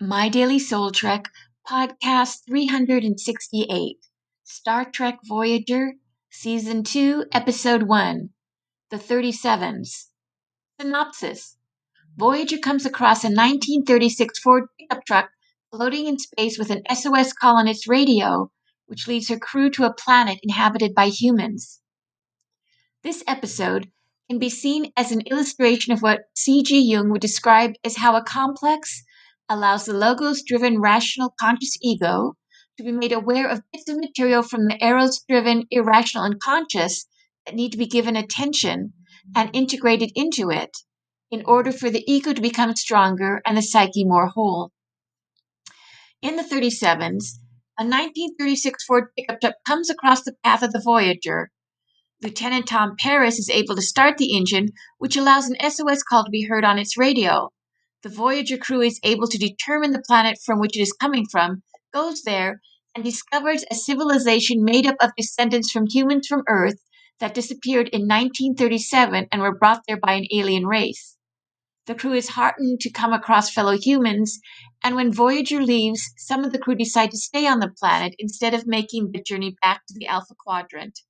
My Daily Soul Trek, podcast 368, Star Trek Voyager, Season 2, Episode 1, The 37s. Synopsis Voyager comes across a 1936 Ford pickup truck floating in space with an SOS call on its radio, which leads her crew to a planet inhabited by humans. This episode can be seen as an illustration of what C.G. Jung would describe as how a complex, allows the logos driven rational conscious ego to be made aware of bits of material from the eros driven irrational unconscious that need to be given attention and integrated into it in order for the ego to become stronger and the psyche more whole. In the 37s, a 1936 Ford pickup truck comes across the path of the Voyager. Lieutenant Tom Paris is able to start the engine, which allows an SOS call to be heard on its radio the Voyager crew is able to determine the planet from which it is coming from, goes there, and discovers a civilization made up of descendants from humans from Earth that disappeared in 1937 and were brought there by an alien race. The crew is heartened to come across fellow humans, and when Voyager leaves, some of the crew decide to stay on the planet instead of making the journey back to the Alpha Quadrant.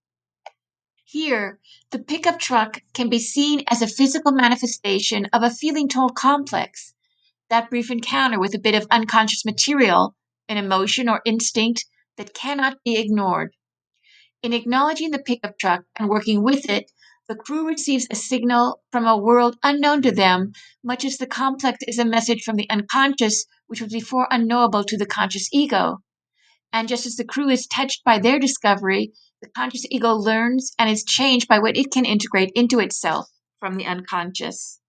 Here, the pickup truck can be seen as a physical manifestation of a feeling toned complex. That brief encounter with a bit of unconscious material, an emotion or instinct that cannot be ignored. In acknowledging the pickup truck and working with it, the crew receives a signal from a world unknown to them, much as the complex is a message from the unconscious, which was before unknowable to the conscious ego. And just as the crew is touched by their discovery, the conscious ego learns and is changed by what it can integrate into itself from the unconscious.